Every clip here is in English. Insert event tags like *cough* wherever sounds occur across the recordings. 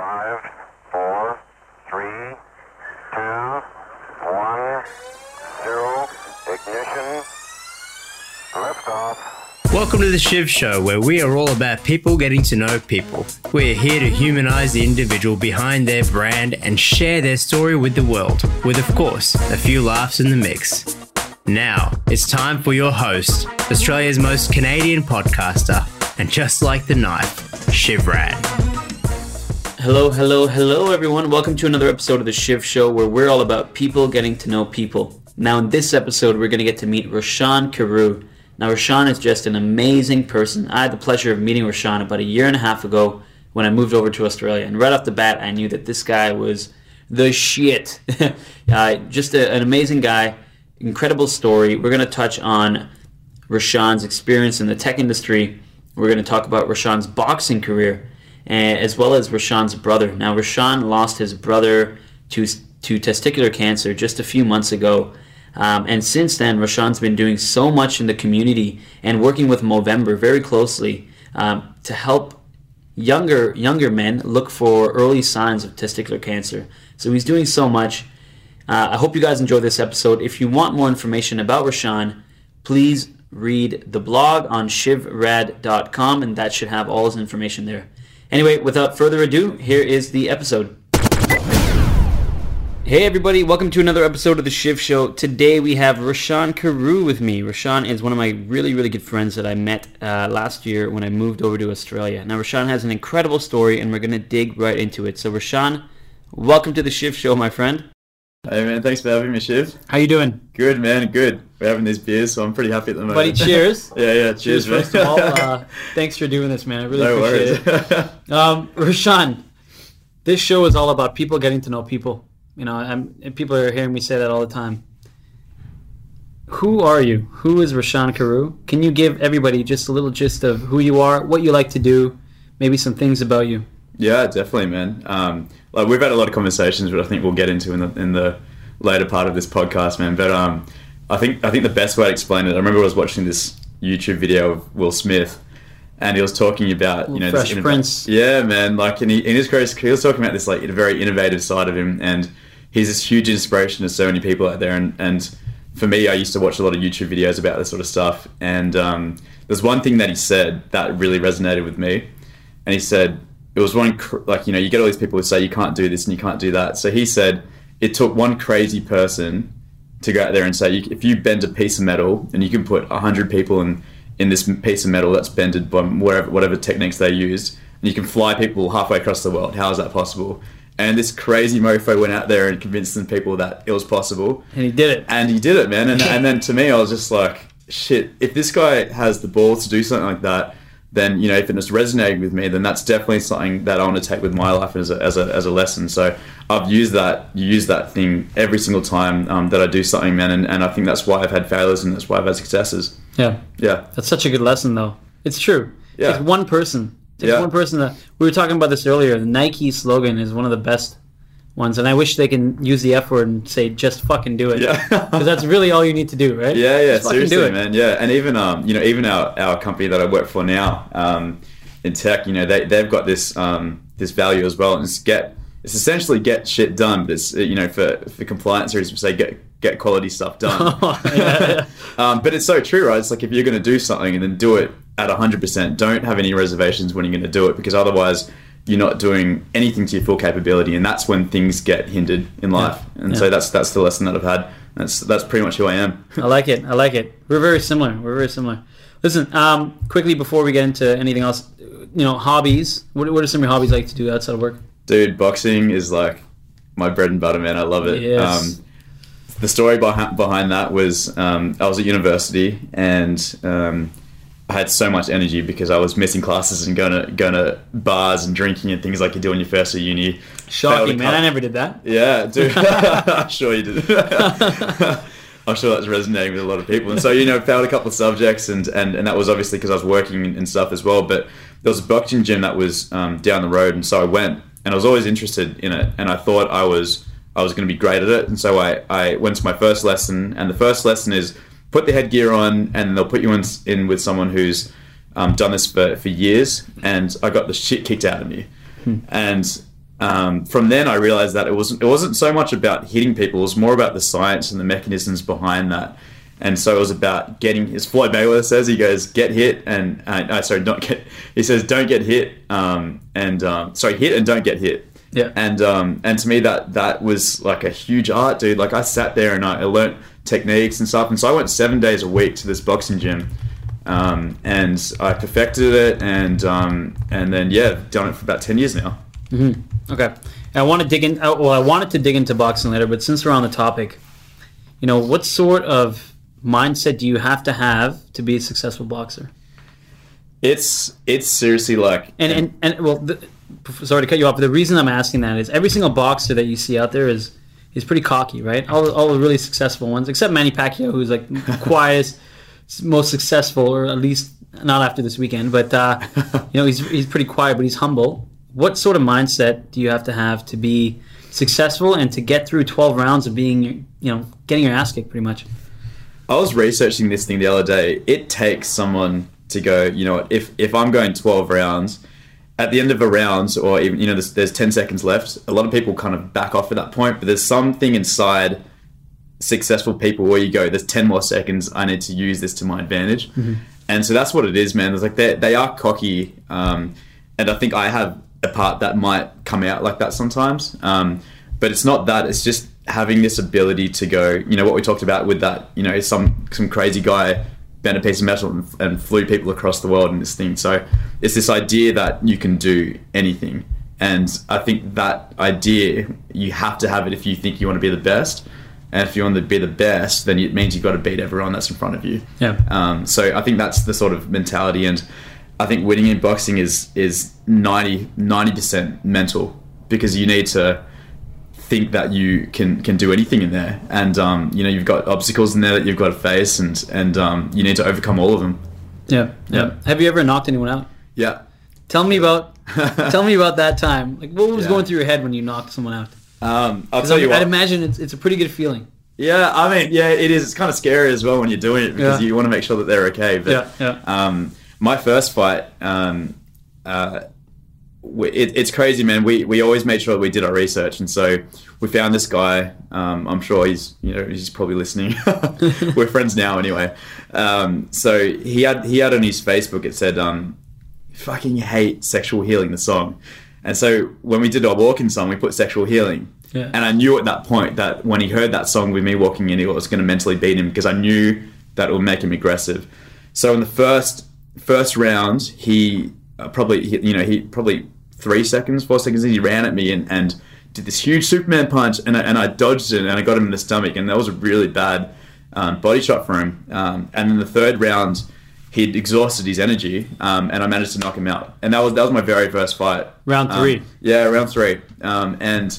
Five, four, three, two, one, zero. Ignition. Liftoff. Welcome to the Shiv Show, where we are all about people getting to know people. We're here to humanize the individual behind their brand and share their story with the world, with, of course, a few laughs in the mix. Now, it's time for your host, Australia's most Canadian podcaster, and just like the knife, Shiv Rad. Hello, hello, hello, everyone. Welcome to another episode of the Shiv Show, where we're all about people getting to know people. Now, in this episode, we're going to get to meet Roshan Karu. Now, Roshan is just an amazing person. I had the pleasure of meeting Roshan about a year and a half ago when I moved over to Australia. And right off the bat, I knew that this guy was the shit. *laughs* uh, just a, an amazing guy, incredible story. We're going to touch on Roshan's experience in the tech industry. We're going to talk about Roshan's boxing career, as well as Roshan's brother. Now, Roshan lost his brother to, to testicular cancer just a few months ago. Um, and since then, Roshan's been doing so much in the community and working with Movember very closely um, to help younger younger men look for early signs of testicular cancer. So he's doing so much. Uh, I hope you guys enjoy this episode. If you want more information about Roshan, please read the blog on shivrad.com, and that should have all his information there. Anyway, without further ado, here is the episode. Hey everybody, welcome to another episode of the Shiv Show. Today we have Roshan Karu with me. Roshan is one of my really, really good friends that I met uh, last year when I moved over to Australia. Now Roshan has an incredible story and we're going to dig right into it. So Roshan, welcome to the Shiv Show, my friend. Hey man, thanks for having me, Shiv. How you doing? Good man, good. We're having these beers, so I'm pretty happy at the moment. Buddy, cheers. *laughs* yeah, yeah, cheers, man. First of all, *laughs* uh, thanks for doing this, man. I really no appreciate worries. it. *laughs* Um, Roshan, this show is all about people getting to know people. You know, I'm, and people are hearing me say that all the time. Who are you? Who is Roshan Karu? Can you give everybody just a little gist of who you are, what you like to do, maybe some things about you? Yeah, definitely, man. Um, like we've had a lot of conversations, but I think we'll get into in the in the later part of this podcast, man. But um, I think I think the best way to explain it. I remember I was watching this YouTube video of Will Smith, and he was talking about you know Fresh Prince. Yeah, man. Like in, he, in his career, he was talking about this like very innovative side of him, and he's this huge inspiration to so many people out there. And, and for me, I used to watch a lot of YouTube videos about this sort of stuff. And um, there's one thing that he said that really resonated with me, and he said it was one like you know you get all these people who say you can't do this and you can't do that. So he said it took one crazy person to go out there and say you, if you bend a piece of metal and you can put hundred people in in this piece of metal that's bended by whatever whatever techniques they used, and you can fly people halfway across the world. How is that possible? And this crazy mofo went out there and convinced some people that it was possible, And he did it. and he did it, man. And, *laughs* and then to me, I was just like, shit. If this guy has the balls to do something like that, then you know, if it it's resonating with me, then that's definitely something that I want to take with my life as a, as a, as a lesson. So I've used that use that thing every single time um, that I do something, man. And, and I think that's why I've had failures and that's why I've had successes. Yeah. Yeah, That's such a good lesson, though. It's true. Yeah. It's one person. It's Yeah. one person that we were talking about this earlier. The Nike slogan is one of the best ones, and I wish they can use the F word and say "just fucking do it." Yeah. *laughs* because that's really all you need to do, right? Yeah, yeah, Just seriously, man. Yeah, and even um, you know, even our, our company that I work for now, um, in tech, you know, they they've got this um this value as well, and it's get it's essentially get shit done, but it's you know for for compliance reasons, we say get get quality stuff done. *laughs* Yeah. *laughs* um, but it's so true, right? It's like if you're going to do something and then do it at hundred percent, don't have any reservations when you're going to do it, because otherwise. You're not doing anything to your full capability, and that's when things get hindered in life. And Yeah. so that's that's the lesson that I've had. That's that's pretty much who I am. I like it. I like it. We're very similar. We're very similar. Listen, um, quickly before we get into anything else, you know, hobbies. What, what are some of your hobbies like to do outside of work? Dude, boxing is like my bread and butter, man. I love it. Yes. Um, the story behind behind that was um, I was at university and um, I had so much energy because I was missing classes and going to going to bars and drinking and things like you do when you first at uni. Shocking, man. I never did that. yeah, dude. I'm *laughs* *laughs* sure you did. *laughs* I'm sure that's resonating with a lot of people. And so, you know, failed a couple of subjects, and, and, and that was obviously because I was working and stuff as well. But there was a boxing gym that was um, down the road, and so I went, and I was always interested in it, and I thought I was I was going to be great at it. And so I, I went to my first lesson, and the first lesson is put the headgear on, and they'll put you in, in with someone who's um, done this for, for years, and I got the shit kicked out of me. And um, from then I realized that it wasn't it wasn't so much about hitting people. It was more about the science and the mechanisms behind that. And so it was about getting, as Floyd Mayweather says, he goes, get hit and, uh, sorry, not get, *laughs* he says, don't get hit, um, and, um, sorry, hit and don't get hit. Yeah. And, um, and to me, that, that was like a huge art, dude. Like I sat there and I, I learnt techniques and stuff. And so I went seven days a week to this boxing gym. Um, and I perfected it and, um, and then, yeah, done it for about 10 years now. Okay. I want to dig in. uh, Well, I wanted to dig into boxing later, but since we're on the topic, you know, what sort of mindset do you have to have to be a successful boxer? It's, it's seriously like, And and and well, the, sorry to cut you off, but the reason I'm asking that is every single boxer that you see out there is is pretty cocky, right? All all the really successful ones, except Manny Pacquiao, who's like *laughs* quietest, most successful, or at least not after this weekend. But uh, you know, he's he's pretty quiet, but he's humble. What sort of mindset do you have to have to be successful and to get through 12 rounds of being, you know, getting your ass kicked, pretty much? I was researching this thing the other day. It takes someone to go, you know, what, if if I'm going 12 rounds, at the end of a round, or even you know, there's, there's 10 seconds left. A lot of people kind of back off at that point, but there's something inside successful people where you go, there's 10 more seconds. I need to use this to my advantage, and so that's what it is, man. It's like they they are cocky, um, and I think I have a part that might come out like that sometimes. Um, but it's not that. It's just having this ability to go. You know what we talked about with that. You know, some some crazy guy bent a piece of metal and, and flew people across the world in this thing. So it's this idea that you can do anything, and I think that idea you have to have it if you think you want to be the best. And if you want to be the best, then it means you've got to beat everyone that's in front of you. Yeah. Um, so I think that's the sort of mentality, and I think winning in boxing is is 90 percent mental because you need to think that you can can do anything in there, and um, you know you've got obstacles in there that you've got to face, and and um, you need to overcome all of them. Yeah, yeah. Have you ever knocked anyone out? Yeah. Tell me about tell me about that time. Like, what was Yeah. going through your head when you knocked someone out? Um, I'll tell you I'd imagine it's, it's a pretty good feeling. Yeah, I mean, yeah, it is. It's kind of scary as well when you're doing it because Yeah. you want to make sure that they're okay. But Yeah, yeah. Um, my first fight, um, uh, we, it, it's crazy, man. We we always made sure we did our research, and so we found this guy. Um, I'm sure he's you know he's probably listening. *laughs* We're friends now, anyway. Um, so he had he had on his Facebook it said, um, "Fucking hate sexual healing." The song. And so when we did our walking song, we put sexual healing. Yeah. And I knew at that point that when he heard that song with me walking in, it was going to mentally beat him because I knew that it would make him aggressive. So in the first first round, he uh, probably you know he probably three seconds, four seconds, in, he ran at me and, and did this huge Superman punch, and I, and I dodged it and I got him in the stomach, and that was a really bad um, body shot for him. Um, and in the third round, he'd exhausted his energy, um, and I managed to knock him out. And that was that was my very first fight. Round Um, three. yeah, round three. Um, and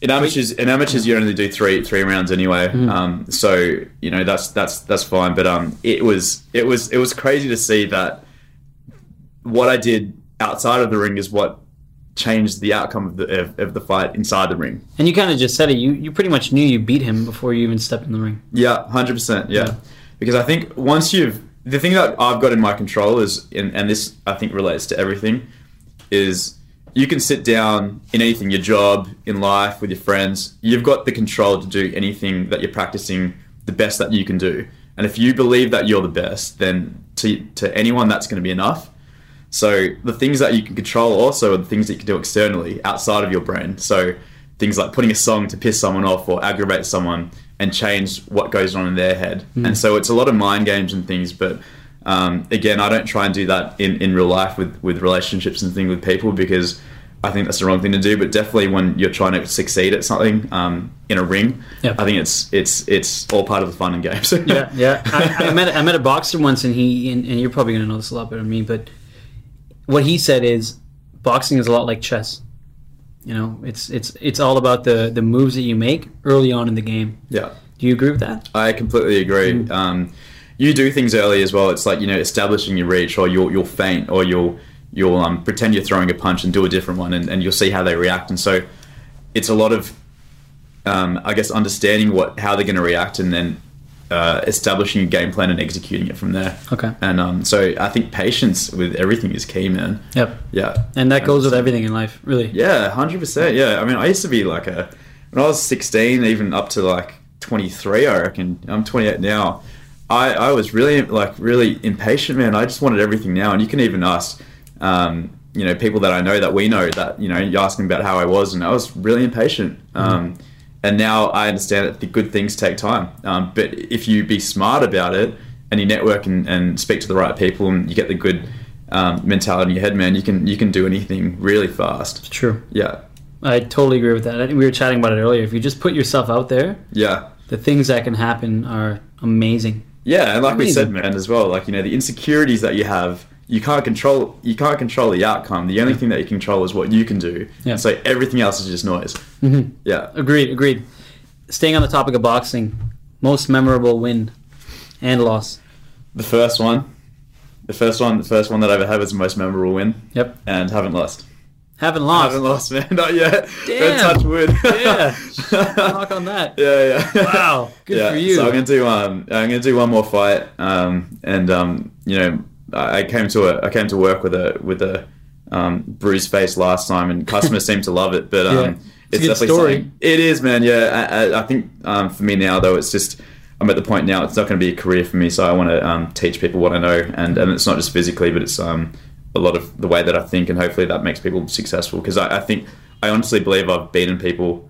in amateurs, in amateurs, you only do three three rounds anyway. Hmm. Um, so you know that's that's that's fine. But um, it was it was it was crazy to see that what I did outside of the ring is what changed the outcome of the of, of the fight inside the ring. And you kind of just said it. You you pretty much knew you beat him before you even stepped in the ring. Yeah, hundred percent. Yeah, because I think once you've the thing that I've got in my control is, and, and this I think relates to everything, is you can sit down in anything, your job, in life, with your friends. You've got the control to do anything that you're practicing the best that you can do. And if you believe that you're the best, then to to anyone that's going to be enough. So the things that you can control also are the things that you can do externally outside of your brain. So things like putting a song to piss someone off or aggravate someone and change what goes on in their head. And so it's a lot of mind games and things. But um, again, I don't try and do that in, in real life with, with relationships and things with people because I think that's the wrong thing to do. But definitely when you're trying to succeed at something um, in a ring, Yeah. I think it's it's it's all part of the fun and games. *laughs* Yeah, yeah. I, I met I met a boxer once, and he and, and you're probably gonna know this a lot better than me, but what he said is boxing is a lot like chess. You know, it's it's it's all about the the moves that you make early on in the game. yeah. Do you agree with that? I completely agree. Mm. Um, you do things early as well. It's like you know establishing your reach, or you'll you'll feint, or you'll you'll um, pretend you're throwing a punch and do a different one, and, and you'll see how they react. And so it's a lot of, um, I guess, understanding what how they're going to react, and then uh, establishing a game plan and executing it from there. Okay. And um, so I think patience with everything is key, man. Yep. Yeah. And that goes with everything in life, really. Yeah, hundred percent. Yeah, I mean, I used to be like a when I was sixteen, even up to like twenty three. I reckon I'm twenty eight now. I I was really like really impatient, man. I just wanted everything now, and you can even ask, um, you know, people that I know that we know that you know, you ask them about how I was, and I was really impatient. Um, and now I understand that the good things take time. Um, but if you be smart about it and you network and, and speak to the right people and you get the good um, mentality in your head, man, you can you can do anything really fast. True. Yeah, I totally agree with that. I think we were chatting about it earlier. If you just put yourself out there, yeah, the things that can happen are amazing. yeah. And like we said, man, as well, like you know, the insecurities that you have, you can't control. You can't control the outcome. The only thing that you control is what you can do. Yeah. So everything else is just noise. Mhm. Yeah. Agreed, agreed. Staying on the topic of boxing, most memorable win and loss. The first one, the first one, the first one that I ever had was the most memorable win, Yep. and haven't lost. Haven't lost. Haven't lost, man. *laughs* Not yet. Damn. Don't touch wood. Yeah. *laughs* Knock on that. Yeah, yeah. Wow. Good yeah. for you. So I'm gonna do um I'm gonna do one more fight um and um you know I came to a I came to work with a with a um bruised face last time and customers seem to love it but um Yeah. It's a good story. something- it is man yeah I, I, I think um for me now though it's just I'm at the point now it's not going to be a career for me so I want to um teach people what I know and and it's not just physically but it's um a lot of the way that I think and hopefully that makes people successful because I, I think I honestly believe I've beaten people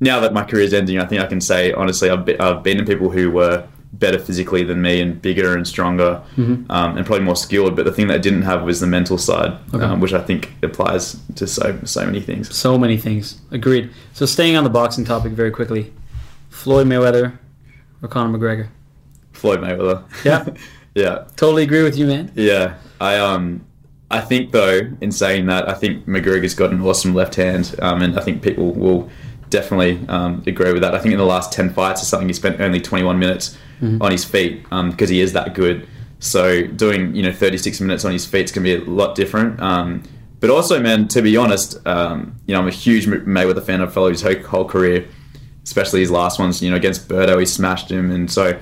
now that my career is ending, I think I can say honestly, I've, be, I've been in people who were better physically than me and bigger and stronger Mm-hmm. um, and probably more skilled. But the thing that I didn't have was the mental side, Okay. um, which I think applies to so so many things. So many things. Agreed. So staying on the boxing topic very quickly. Floyd Mayweather or Conor McGregor? Floyd Mayweather. Yeah. *laughs* yeah, Totally agree with you, man. yeah. I um. I think though, in saying that, I think McGregor's got an awesome left hand, um, and I think people will definitely um, agree with that. I think in the last ten fights or something, he spent only twenty one minutes on his feet because he is that good. So doing you know thirty six minutes on his feet is going to be a lot different. Um, but also, man, to be honest, um, you know I'm a huge Mayweather fan. I've followed his whole, whole career, especially his last ones. You know against Berto, he smashed him, and so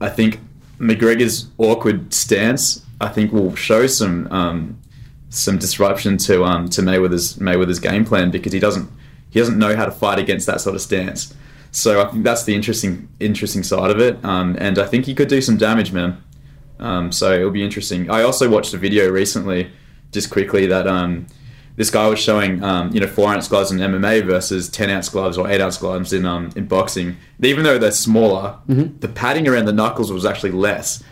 I think McGregor's awkward stance, I think, will show some um, some disruption to um, to Mayweather's Mayweather's game plan because he doesn't he doesn't know how to fight against that sort of stance. So I think that's the interesting interesting side of it, um, and I think he could do some damage, man. Um, so it'll be interesting. I also watched a video recently, just quickly, that um, this guy was showing um, you know four ounce gloves in MMA versus ten ounce gloves or eight ounce gloves in um, in boxing. Even though they're smaller, the padding around the knuckles was actually less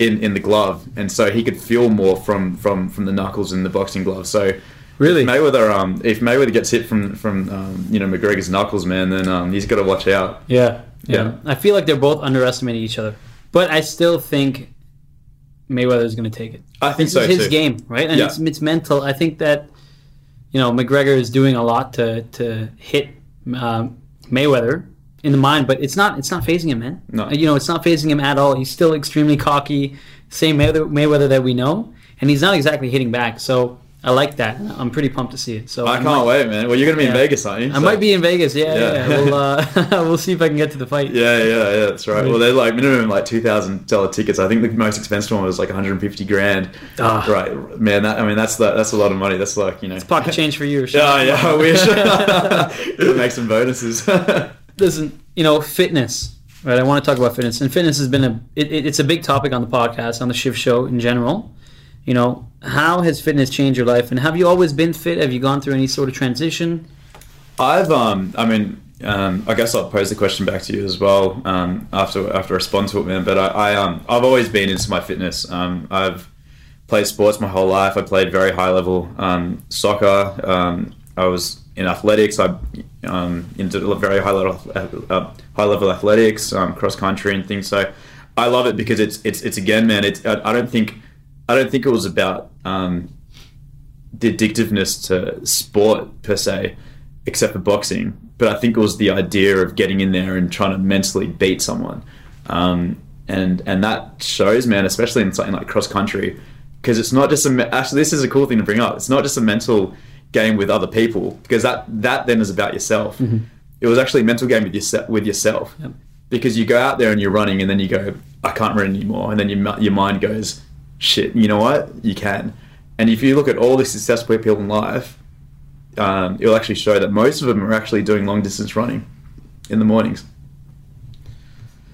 in, in the glove, and so he could feel more from from from the knuckles in the boxing glove. So. Really? If Mayweather, um, if Mayweather gets hit from from um, you know McGregor's knuckles, man, then um, he's got to watch out. Yeah, yeah. Yeah. I feel like they're both underestimating each other, but I still think Mayweather is going to take it. I think This so is his too. game, right? And Yeah. it's it's mental. I think that you know McGregor is doing a lot to to hit um, Mayweather in the mind, but it's not it's not fazing him, man. No. you know it's not fazing him at all. He's still extremely cocky, same Mayweather, Mayweather that we know, and he's not exactly hitting back. So I like that. I'm pretty pumped to see it. So I might- can't wait, man. Well, you're gonna be Yeah. in Vegas, aren't you? I might be in Vegas. Yeah, yeah. Yeah. We'll uh, *laughs* we'll see if I can get to the fight. Yeah, yeah, yeah. That's right. Well, they're like minimum like two thousand dollar tickets. I think the most expensive one was like 150 grand. Ah. Right, man. That I mean, that's the, that's a lot of money. That's like you know. It's pocket change for you. *laughs* Or Yeah, yeah. I wish. *laughs* make some bonuses. Listen, you know, fitness. Right, I want to talk about fitness, and fitness has been a it, it- it's a big topic on the podcast, on the Shiv Show in general. You know, how has fitness changed your life, and have you always been fit? Have you gone through any sort of transition? I've um I mean um I guess I'll pose the question back to you as well um after after I respond to it man but I, I um I've always been into my fitness. Um I've played sports my whole life. I played very high level um soccer. Um I was in athletics. I um into very high level uh, high level athletics um, cross country and things. So I love it because it's it's it's again man it's I, I don't think I don't think it was about um the addictiveness to sport per se, except for boxing. But I think it was the idea of getting in there and trying to mentally beat someone, um, and and that shows, man, especially in something like cross country, because it's not just a me- actually this is a cool thing to bring up. It's not just a mental game with other people because that that then is about yourself. It was actually a mental game with yourself with yourself. Yep. because you go out there and you're running, and then you go, I can't run anymore, and then your your mind goes, shit, you know what, you can. And if you look at all the successful people in life, um, it'll actually show that most of them are actually doing long distance running in the mornings.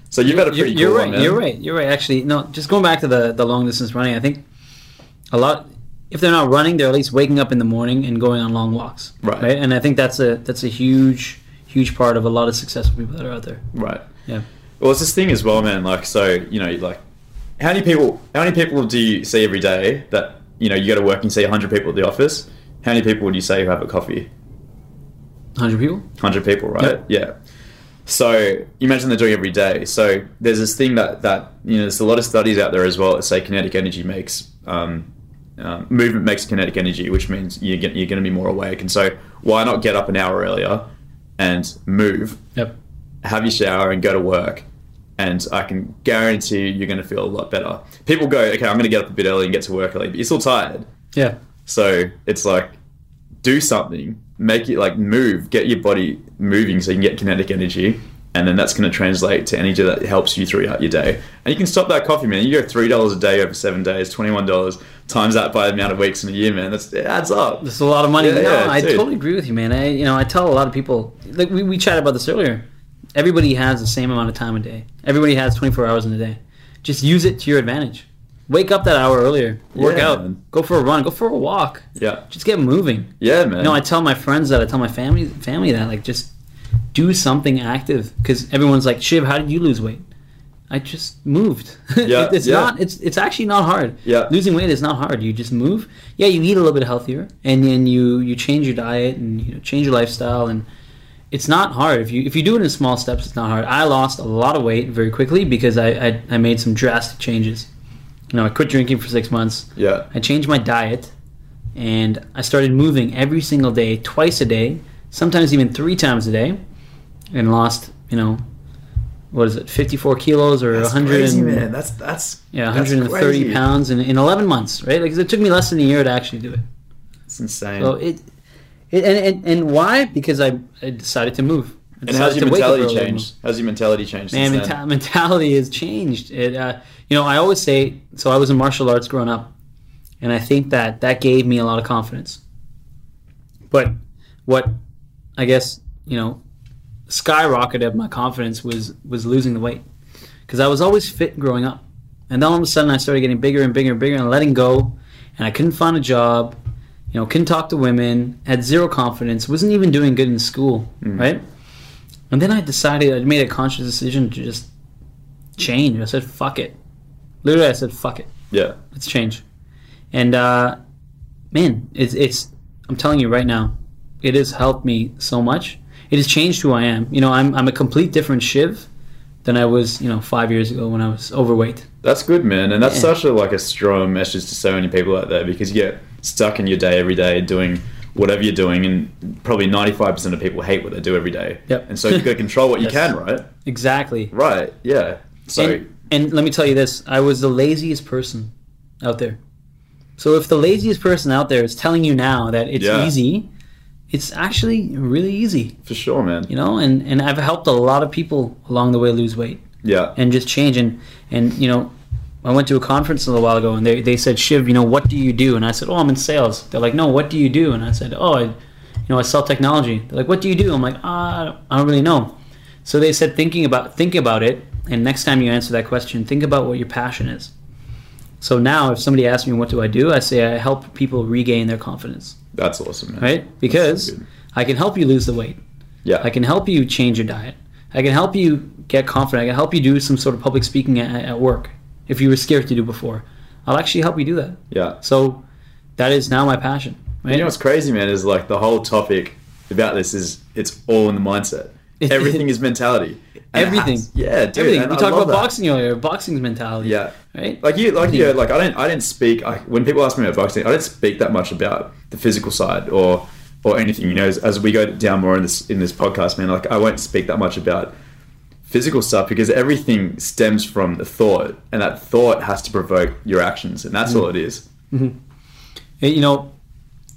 So you've had a pretty you're cool right. one, man. You're right. You're right. Actually, no. Just going back to the the long distance running, I think a lot. If they're not running, they're at least waking up in the morning and going on long walks. Right. And I think that's a that's a huge huge part of a lot of successful people that are out there. Right. Yeah. Well, it's this thing as well, man. Like, so you know, like, how many people? How many people do you see every day that you know you go to work and see hundred people at the office? How many people would you say who have a coffee? Hundred people. Hundred people, right? Yep. Yeah. So you imagine they're doing every day. So there's this thing that that you know, there's a lot of studies out there as well that say kinetic energy makes um, um, movement makes kinetic energy, which means you get, you're going to be more awake. And so why not get up an hour earlier and move Yep. have your shower and go to work and I can guarantee you you're going to feel a lot better. People go, okay, I'm going to get up a bit early and get to work early, but you're still tired. Yeah. So it's like, do something, make it like move, get your body moving so you can get kinetic energy. And then that's going to translate to energy that helps you throughout your day. And you can stop that coffee, man. You go $3 a day over seven days, $21, times that by the amount of weeks in a year, man. That's, it adds up. That's a lot of money. Yeah, no, yeah, I dude. totally agree with you, man. I you know I tell a lot of people like we, we chatted about this earlier. Everybody has the same amount of time a day. Everybody has 24 hours in a day. Just use it to your advantage. Wake up that hour earlier. Work Yeah, out. man. Go for a run. Go for a walk. Yeah. Just get moving. Yeah, man. You know, I tell my friends that. I tell my family family that like just do something active because everyone's like, Shiv, how did you lose weight? I just moved. *laughs* Yeah, it's yeah. not. It's it's actually not hard. Yeah. losing weight is not hard. You just move. Yeah, you eat a little bit healthier, and then you you change your diet and you know change your lifestyle, and it's not hard if you if you do it in small steps. It's not hard. I lost a lot of weight very quickly because I I, I made some drastic changes. You know, I quit drinking for six months. yeah. I changed my diet and I started moving every single day, twice a day, sometimes even three times a day, and lost, you know, what is it, 54 kilos or That's 100 crazy, and, man. That's, that's, yeah, that's 130 crazy. pounds in, in 11 months, right? Like it took me less than a year to actually do it. It's insane. So it and, and, and why? Because I, I decided to move. I And how's your to wake up mentality changed? How's your mentality changed? Man, menta- mentality has changed. It, uh, you know, I always say. So I was in martial arts growing up, and I think that that gave me a lot of confidence. But what I guess you know skyrocketed my confidence was was losing the weight because I was always fit growing up, and then all of a sudden I started getting bigger and bigger and bigger and letting go, and I couldn't find a job. You know, couldn't talk to women, had zero confidence, wasn't even doing good in school, right? And then I decided, I made a conscious decision to just change. I said, fuck it. Literally, I said, fuck it. yeah. Let's change. And, uh, man, it's, it's, I'm telling you right now, it has helped me so much. It has changed who I am. You know, I'm, I'm a complete different Shiv than I was, you know, five years ago when I was overweight. That's good, man, and that's Yeah. such a like a strong message to so many people out there because you get stuck in your day every day doing whatever you're doing, and probably 95% of people hate what they do every day. Yep. And so you got to control what you *laughs* can, right? Exactly. Right. Yeah. So and, and let me tell you this I was the laziest person out there. So if the laziest person out there is telling you now that it's Yeah. easy, it's actually really easy, for sure, man. you know. And and I've helped a lot of people along the way lose weight Yeah. and just change. And and you know, I went to a conference a little while ago, and they they said, Shiv, you know, what do you do? And I said, Oh, I'm in sales. They're like, No, what do you do? And I said, Oh, I, you know, I sell technology. They're like, What do you do? I'm like, ah, I don't- really know. So they said, thinking about think about it, and next time you answer that question, think about what your passion is. So now, if somebody asks me what do I do, I say I help people regain their confidence, That's awesome, man. right? Because good. I can help you lose the weight. Yeah. I can help you change your diet. I can help you get confident. I can help you do some sort of public speaking at, at work if you were scared to do before. I'll actually help you do that. yeah. So that is now my passion. Right? You know what's crazy, man, is like the whole topic about this is it's all in the mindset. *laughs* Everything is mentality. And Everything. has- yeah, dude. Everything. We I talked about that. boxing earlier. Boxing's mentality. Yeah. Right. Like you, like yeah, like I didn't, I didn't speak. I, when people ask me about boxing, I don't speak that much about the physical side or or anything. You know, as, as we go down more in this in this podcast, man, like I won't speak that much about physical stuff because everything stems from the thought, and that thought has to provoke your actions, and that's mm-hmm. all it is. Mm-hmm. Hey, You know,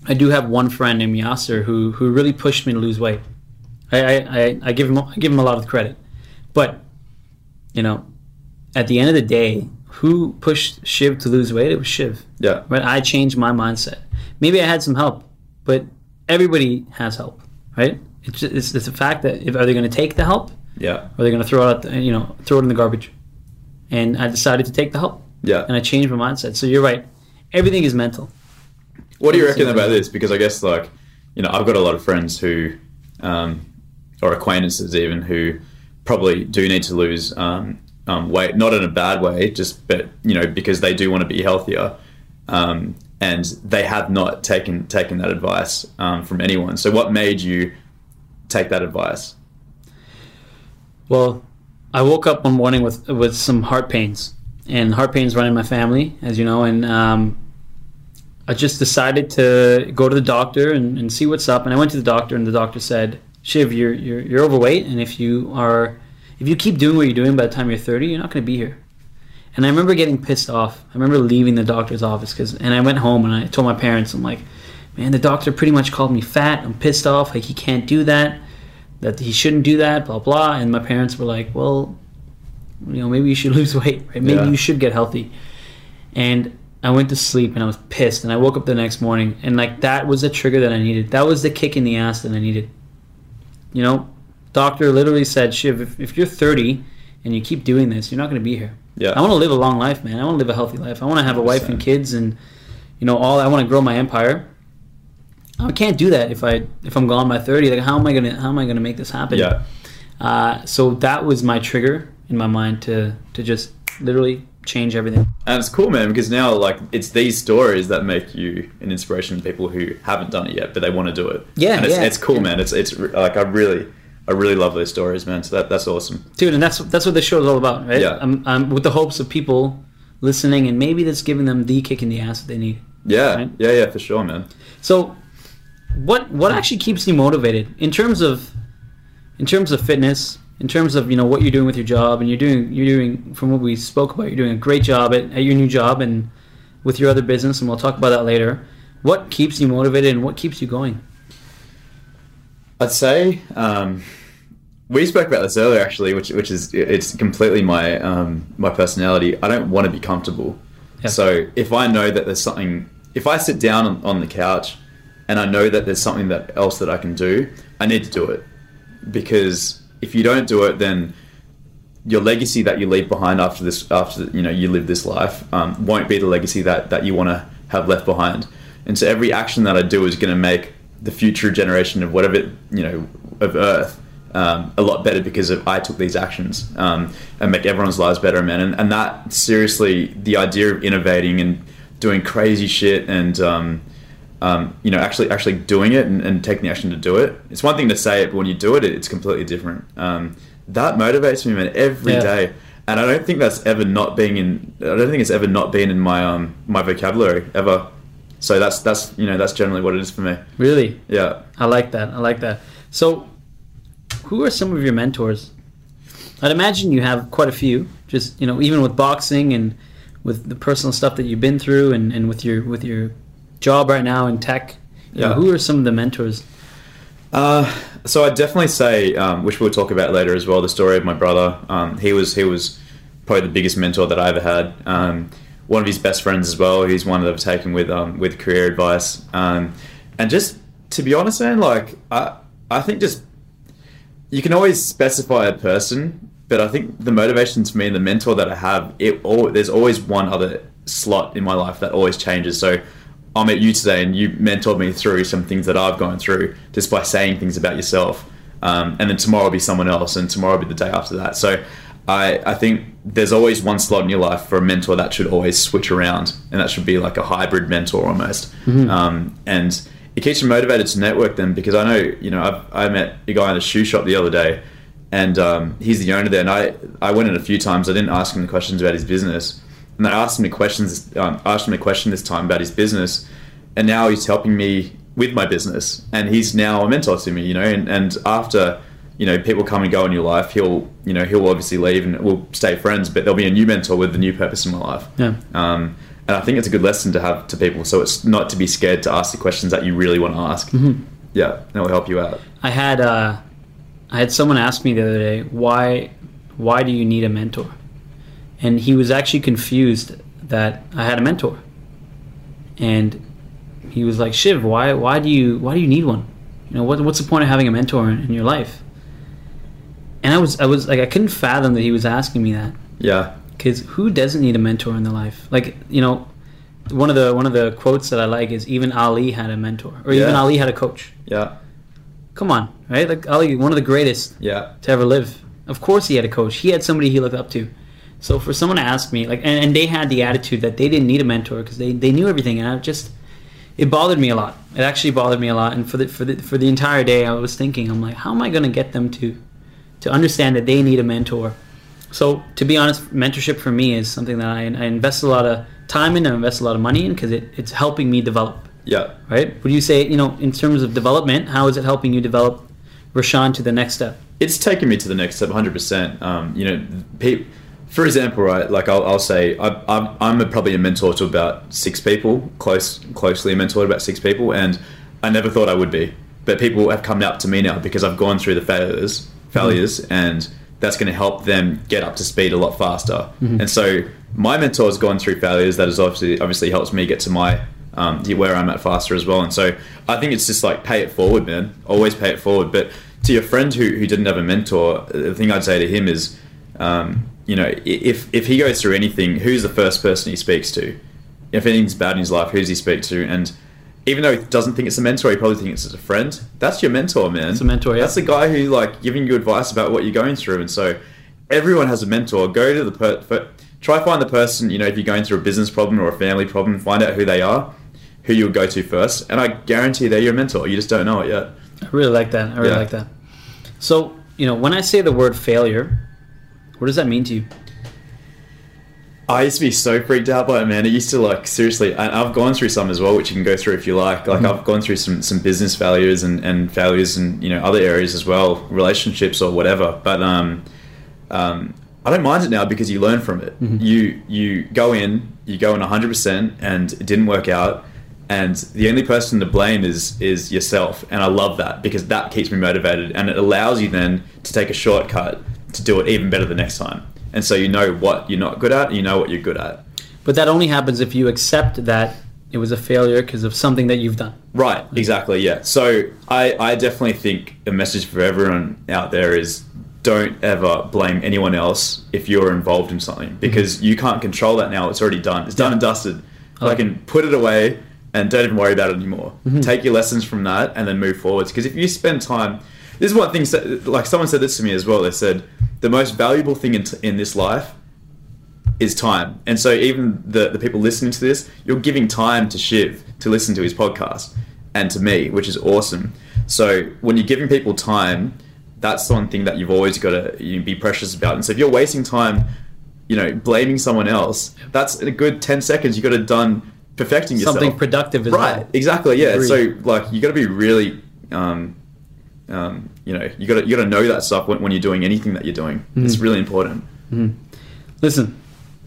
I do have one friend named Yasser who who really pushed me to lose weight. I I, I, I give him I give him a lot of credit, but you know, at the end of the day, who pushed Shiv to lose weight? It was Shiv. Yeah. Right? I changed my mindset. Maybe I had some help, but everybody has help, right? It's just, it's, it's a fact that if are they going to take the help Yeah. or are they going to throw it out, the, you know, throw it in the garbage? And I decided to take the help, Yeah. and I changed my mindset. So you're right. Everything is mental. What do you reckon about this? Because I guess like, you know, I've got a lot of friends who, um, or acquaintances even who probably do need to lose um, um, weight, not in a bad way, just but you know because they do want to be healthier, um, and they have not taken taken that advice um, from anyone. So what made you take that advice? Well, I woke up one morning with with some heart pains, and heart pains run in my family, as you know, and um, I just decided to go to the doctor and, and see what's up. And I went to the doctor, and the doctor said, "Shiv, you're you're you're overweight, and if you are, if you keep doing what you're doing by the time you're 30, you're not going to be here." And I remember getting pissed off. I remember leaving the doctor's office because, and I went home and I told my parents, I'm like, "Man, the doctor pretty much called me fat. I'm pissed off. Like he can't do that." that he shouldn't do that, blah blah. And my parents were like, "Well, you know, maybe you should *laughs* lose weight, right? Maybe Yeah. you should get healthy." And I went to sleep and I was pissed. And I woke up the next morning and like that was the trigger that I needed. That was the kick in the ass that I needed. You know, doctor literally said, "Shiv, if, if you're 30 and you keep doing this, you're not going to be here." Yeah. I want to live a long life, man. I want to live a healthy life. I want to have a wife and kids and you know all. I want to grow my empire. I can't do that if I if I'm gone by 30. Like how am I gonna how am I gonna make this happen? Yeah. Uh, so that was my trigger in my mind to to just literally change everything. And it's cool, man, because now like it's these stories that make you an inspiration to people who haven't done it yet, but they want to do it. Yeah, and it's, yeah, it's cool, yeah. man. It's it's like I really, I really love those stories, man. So that that's awesome. dude and that's that's what this show is all about right Yeah. I'm, I'm with the hopes of people listening and maybe that's giving them the kick in the ass that they need Yeah, Right. yeah, yeah, for sure, man. so what what actually keeps you motivated in terms of in terms of fitness in terms of you know what you're doing with your job and you're doing you're doing from what we spoke about you're doing a great job at, at your new job and with your other business and we'll talk about that later what keeps you motivated and what keeps you going I'd say um, we spoke about this earlier, actually, which which is it's completely my um, my personality. I don't want to be comfortable. Yeah. So if I know that there's something, if I sit down on, on the couch and I know that there's something that else that I can do, I need to do it because if you don't do it, then your legacy that you leave behind after this after you know you live this life um, won't be the legacy that that you want to have left behind and so every action that i do is going to make the future generation of whatever you know of earth um, a lot better because of i took these actions um, and make everyone's lives better man and, and that seriously the idea of innovating and doing crazy shit and um, um, you know, actually actually doing it and, and taking the action to do it. It's one thing to say it, but when you do it, it it's completely different. Um, that motivates me, man, every day. Yeah. And I don't think that's ever not being in. I don't think it's ever not been in my um my vocabulary ever. So that's that's you know that's generally what it is for me. really Yeah. I like that. I like that. So, who are some of your mentors? I'd imagine you have quite a few. Just you know, even with boxing and with the personal stuff that you've been through, and, and with your with your job right now in tech. You know, Yeah. who are some of the mentors? Uh, so I'd definitely say, um, which we'll talk about later as well, the story of my brother. Um, he was he was probably the biggest mentor that I ever had. Um, one of his best friends as well. He's one that I've taken with um, with career advice. Um, and just to be honest, man, like I I think just you can always specify a person, but I think the motivation to me and the mentor that I have, it all there's always one other slot in my life that always changes. So I met you today, and you mentored me through some things that I've gone through just by saying things about yourself. Um, and then tomorrow will be someone else, and tomorrow will be the day after that. So I, I think there's always one slot in your life for a mentor that should always switch around, and that should be like a hybrid mentor almost. Um, and it keeps you motivated to network them because I know, you know, I've, I met a guy in a shoe shop the other day, and um, he's the owner there. And I, I went in a few times. I didn't ask him questions about his business, and I asked him a questions. Um, asked him a question this time about his business, and now he's helping me with my business, and he's now a mentor to me. You know, and, and after you know people come and go in your life, he'll you know he'll obviously leave and we'll stay friends, but there'll be a new mentor with a new purpose in my life. Yeah. Um, and I think it's a good lesson to have to people. So it's not to be scared to ask the questions that you really want to ask. Yeah, that will help you out. I had uh, I had someone ask me the other day why why do you need a mentor? And he was actually confused that I had a mentor. And he was like, Shiv, why why do you why do you need one? You know, what, what's the point of having a mentor in, in your life? And I was I was like I couldn't fathom that he was asking me that Yeah. because who doesn't need a mentor in their life? Like you know, one of the one of the quotes that I like is even Ali had a mentor, or even Ali had a coach. Yeah. Come on, right? Like Ali, one of the greatest Yeah. to ever live. Of course, he had a coach. He had somebody he looked up to. So for someone to ask me, like, and, and they had the attitude that they didn't need a mentor because they, they knew everything, and I just it bothered me a lot. It actually bothered me a lot, and for the for the for the entire day, I was thinking, I'm like, how am I going to get them to to understand that they need a mentor? So to be honest, mentorship for me is something that I, I invest a lot of time in, and invest a lot of money in because it, it's helping me develop Yeah. right? Would you say, you know, in terms of development, how is it helping you develop Roshan to the next step? it's taken me to the next step 100% um, you know pe- for example right like i'll, I'll say I, I'm, I'm a, probably a mentor to about six people close closely a mentor to about six people and i never thought i would be but people have come up to me now because i've gone through the failures failures and that's going to help them get up to speed a lot faster and so my mentor has gone through failures that has obviously obviously helps me get to my um, where I'm at faster as well. And so I think it's just like pay it forward, man. Always pay it forward. But to your friend who, who didn't have a mentor, the thing I'd say to him is, um, you know, if if he goes through anything, who's the first person he speaks to? If anything's bad in his life, who's he speak to? And even though he doesn't think it's a mentor, he probably thinks it's a friend. That's your mentor, man. It's a mentor, yeah. That's the guy who like giving you advice about what you're going through. And so everyone has a mentor. Go to the per- per- try find the person. You know, if you're going through a business problem or a family problem, find out who they are, who you'll go to first, and I guarantee they're your mentor. You just don't know it yet. I really like that. I really Yeah. like that. So, you know, when I say the word failure, what does that mean to you? I used to be so freaked out by it, man. It used to like seriously, and I've gone through some as well, which you can go through if you like. Like I've gone through some some business failures and and failures in you know other areas as well, relationships or whatever. But um, um, I don't mind it now because you learn from it. You you go in, you go in hundred percent, and it didn't work out. And the only person to blame is is yourself, and I love that because that keeps me motivated, and it allows you then to take a shortcut to do it even better the next time. And so you know what you're not good at, and you know what you're good at. But that only happens if you accept that it was a failure because of something that you've done. Right, exactly, yeah. So I, I definitely think a message for everyone out there is don't ever blame anyone else if you're involved in something mm-hmm. because you can't control that now. It's already done. It's done and dusted. I like can put it away and don't even worry about it anymore. Mm-hmm. Take your lessons from that and then move forwards. Because if you spend time, this is one thing. Like someone said this to me as well. They said the most valuable thing in, in this life is time. And so even the, the people listening to this, you're giving time to Shiv to listen to his podcast and to me, which is awesome. So when you're giving people time, that's the one thing that you've always got to you know, be precious about. And so if you're wasting time, you know, blaming someone else, that's a good 10 seconds you got to done perfecting yourself. Something productive as Right, well. exactly, yeah. Agreed. So like you got to be really um, um, you know, you got to you got to know that stuff when, when you're doing anything that you're doing. Mm-hmm. It's really important. Listen,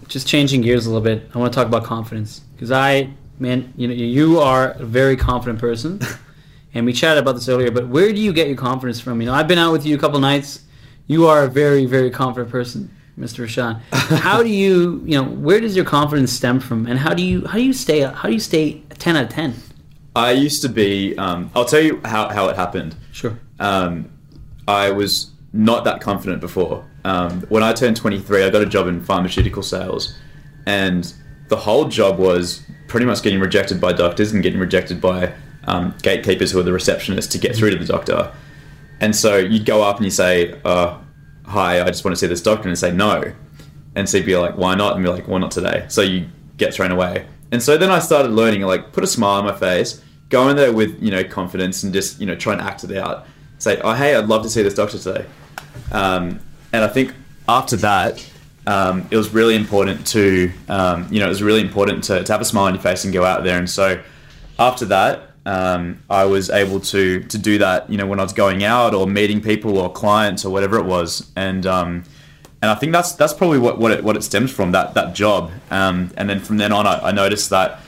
just changing gears a little bit. I want to talk about confidence because I, man, you know, you are a very confident person, *laughs* and we chatted about this earlier. But where do you get your confidence from? You know, I've been out with you a couple nights. You are a very, very confident person, Mr. Roshan. *laughs* How do you, you know, where does your confidence stem from, and how do you, how do you stay, how do you stay ten out of ten? I used to be. Um, I'll tell you how, how it happened. Sure. Um, I was not that confident before. Um, when I turned 23, I got a job in pharmaceutical sales, and the whole job was pretty much getting rejected by doctors and getting rejected by um, gatekeepers who are the receptionists to get through to the doctor. And so you'd go up and you say, uh, "Hi, I just want to see this doctor," and say no, and so you'd be like, "Why not?" And be like, "Why not today?" So you get thrown away. And so then I started learning, like, put a smile on my face, go in there with you know confidence, and just you know try and act it out. Say, "Oh, hey, I'd love to see this doctor today." Um, and I think after that, um, it was really important to, um, you know, it was really important to, to have a smile on your face and go out there. And so after that, um, I was able to to do that, you know, when I was going out or meeting people or clients or whatever it was. And um, and I think that's that's probably what, what it what it stems from that that job. Um, and then from then on, I, I noticed that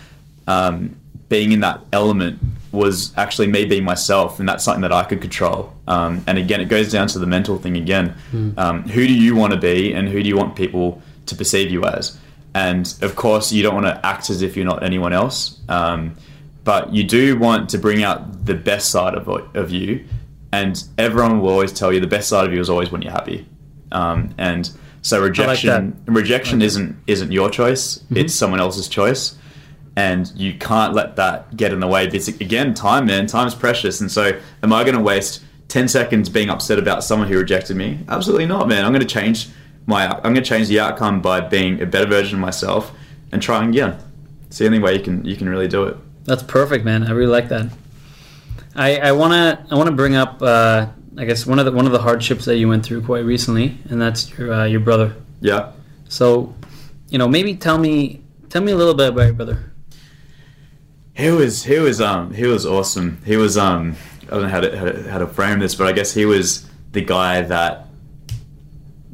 being in that element was actually me being myself, and that's something that I could control. Um, and again, it goes down to the mental thing again. Um, who do you want to be, and who do you want people to perceive you as? And of course, you don't want to act as if you're not anyone else, um, but you do want to bring out the best side of of you. And everyone will always tell you the best side of you is always when you're happy. Um, and so rejection rejection isn't isn't your choice; it's someone else's choice and you can't let that get in the way. Because again, time, man, time's precious. And so, am I going to waste ten seconds being upset about someone who rejected me? Absolutely not, man. I'm going to change my. I'm going to change the outcome by being a better version of myself and trying again. It's the only way you can you can really do it. That's perfect, man. I really like that. I, I wanna I wanna bring up uh, I guess one of the one of the hardships that you went through quite recently, and that's your uh, your brother. Yeah. So, you know, maybe tell me tell me a little bit about your brother. He was he was um he was awesome. He was um I don't know how to how to, frame this, but I guess he was the guy that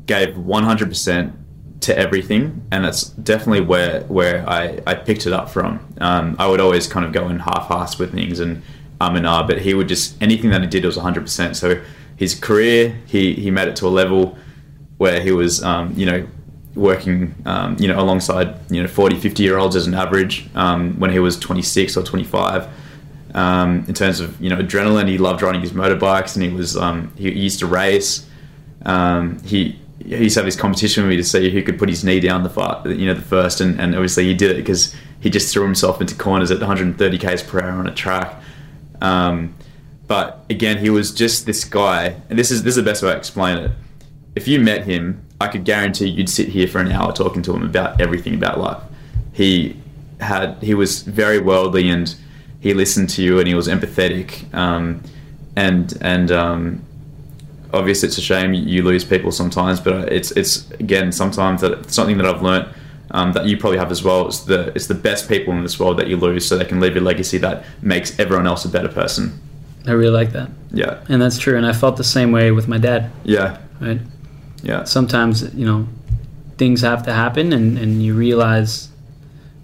gave 100% to everything, and that's definitely where where I, I picked it up from. Um, I would always kind of go in half-assed with things and um and ah, but he would just anything that he did was 100%. So his career, he he made it to a level where he was um, you know working um, you know alongside you know 40 50 year olds as an average um, when he was 26 or 25 um, in terms of you know adrenaline he loved riding his motorbikes and he was um, he used to race. Um, he he used to have this competition with me to see who could put his knee down the far, you know the first and, and obviously he did it because he just threw himself into corners at 130 k's per hour on a track. Um, but again he was just this guy and this is this is the best way to explain it. If you met him, I could guarantee you'd sit here for an hour talking to him about everything about life. He had he was very worldly and he listened to you and he was empathetic. Um, and and um, obviously it's a shame you lose people sometimes, but it's it's again sometimes that it's something that I've learnt. Um, that you probably have as well. It's the it's the best people in this world that you lose, so they can leave a legacy that makes everyone else a better person. I really like that, Yeah, and that's true. And I felt the same way with my dad. yeah, Right. Yeah, Sometimes you know things have to happen, and, and you realize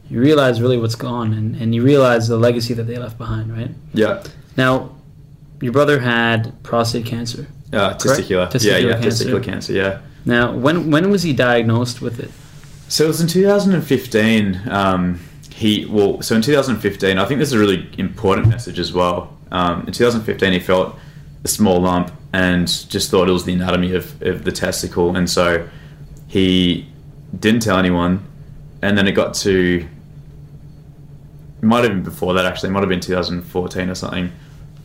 you realize really what's gone, and, and you realize the legacy that they left behind. Right. yeah. Now, your brother had prostate cancer. Uh, testicular. Testicular yeah, yeah, cancer. testicular cancer. Yeah. Now, when when was he diagnosed with it? So it was in 2015. Um, he well, so in 2015, I think this is a really important message as well. Um, in 2015, he felt a small lump and just thought it was the anatomy of, of the testicle, and so he didn't tell anyone. And then it got to it might have been before that actually. It might have been 2014 or something.